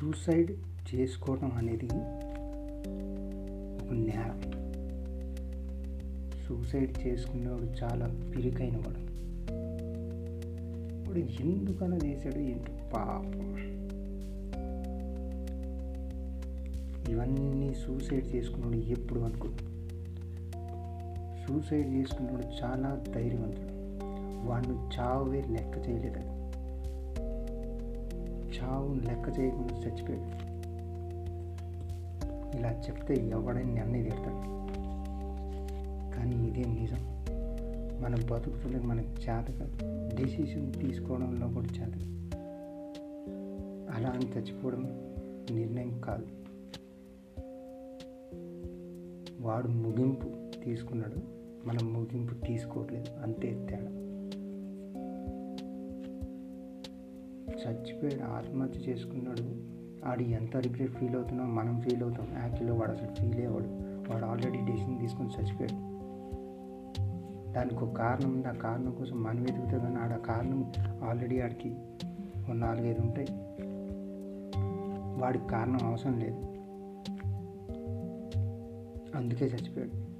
Suicide చేసుకోవడం అనేది ఒక నేరం. సూసైడ్ చేసుకునేవాడు చాలా పిరికైన వాడు వాడు ఎందుకలా చేశాడు ఏంటి పాపం. ఇవన్నీ సూసైడ్ చేసుకున్నాడు ఎప్పుడు అనుకో సూసైడ్ చేసుకున్నాడు చాలా ధైర్యవంతుడు. వాడిని చావే లెక్క చేయలేదు చావును లెక్క చేయకుండా చచ్చిపోయాడు. ఇలా చెప్తే ఎవడైనా నిర్ణయం తీరుతాడు. కానీ ఇదేం నిజం. మన బతుకుతున్నది మన చేత కాదు డెసిషన్ తీసుకోవడంలో కూడా చేత అలా అని చచ్చిపోవడం నిర్ణయం కాదు. వాడు ముగింపు తీసుకున్నాడు. మనం ముగింపు తీసుకోవట్లేదు. అంతే తేడా. చచ్చిపోయాడు ఆత్మహత్య చేసుకున్నాడు. ఆడు ఎంత రిగ్రెట్ ఫీల్ అవుతున్నా మనం ఫీల్ అవుతాం. యాక్చువల్గా వాడు అసలు ఫీల్ అయ్యేవాడు వాడు ఆల్రెడీ డెసిషన్ తీసుకొని చచ్చిపోయాడు. దానికి ఒక కారణం ఉంది. ఆ కారణం కోసం మనం వెతుకుతాం కానీ ఆడ కారణం ఆల్రెడీ ఆడికి ఒక నాలుగైదు ఉంటాయి. వాడికి కారణం అవసరం లేదు. అందుకే చచ్చిపోయాడు.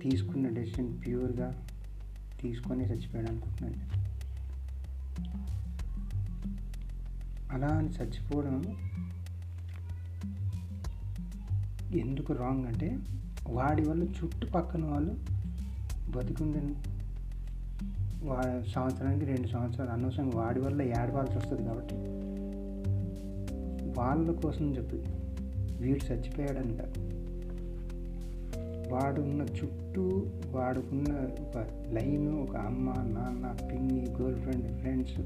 తీసుకున్న డెసిషన్ ప్యూర్గా తీసుకొని చచ్చిపోయాడు అనుకుంటున్నాను అలా అని చచ్చిపోవడం ఎందుకు రాంగ్ అంటే వాడి వల్ల చుట్టుపక్కన వాళ్ళు బతికుండే వా సంవత్సరానికి రెండు సంవత్సరాలు అనవసరంగా వాడి వల్ల ఏడవాల్సి వస్తుంది కాబట్టి. వాళ్ళ కోసం చెప్పి వీడు చచ్చిపోయాడని కాదు వాడున్న చుట్టూ వాడుకున్న ఒక లైన్ ఒక అమ్మ నాన్న పిన్ని గర్ల్ ఫ్రెండ్ ఫ్రెండ్స్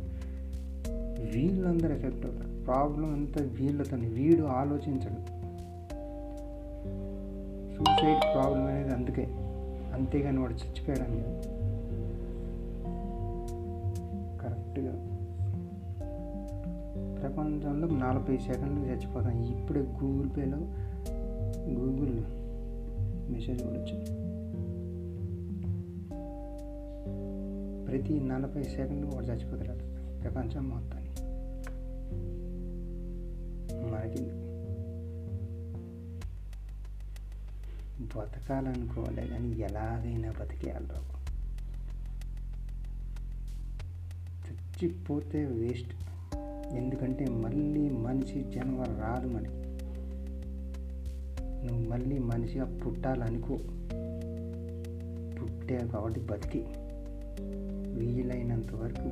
వీళ్ళందరూ ఎఫెక్ట్ అవుతారు. ప్రాబ్లం అంతా వీళ్ళతోని వీడు ఆలోచించడు. సూసైడ్ ప్రాబ్లం అనేది అందుకే అంతేగాని వాడు చచ్చిపోయాడని కాదు. కరెక్ట్గా. ప్రపంచంలో నలభై సెకండ్లు చచ్చిపోతాం. ఇప్పుడే గూగుల్ పేలో గూగుల్ మెసేజ్ కూడా వచ్చింది. ప్రతి నలభై సెకండ్లు వాడు చచ్చిపోతాడు ప్రపంచం మొత్తాన్ని మనకి బతకాలనుకోవాలి కానీ ఎలాగైనా బతికేయాలి రావు చచ్చిపోతే వేస్ట్ ఎందుకంటే మళ్ళీ మనిషి జన్మ రాదు మనకి నువ్వు మళ్ళీ మనిషిగా పుట్టాలనుకో. పుట్టే కాబట్టి బతికి. వీలైనంత వరకు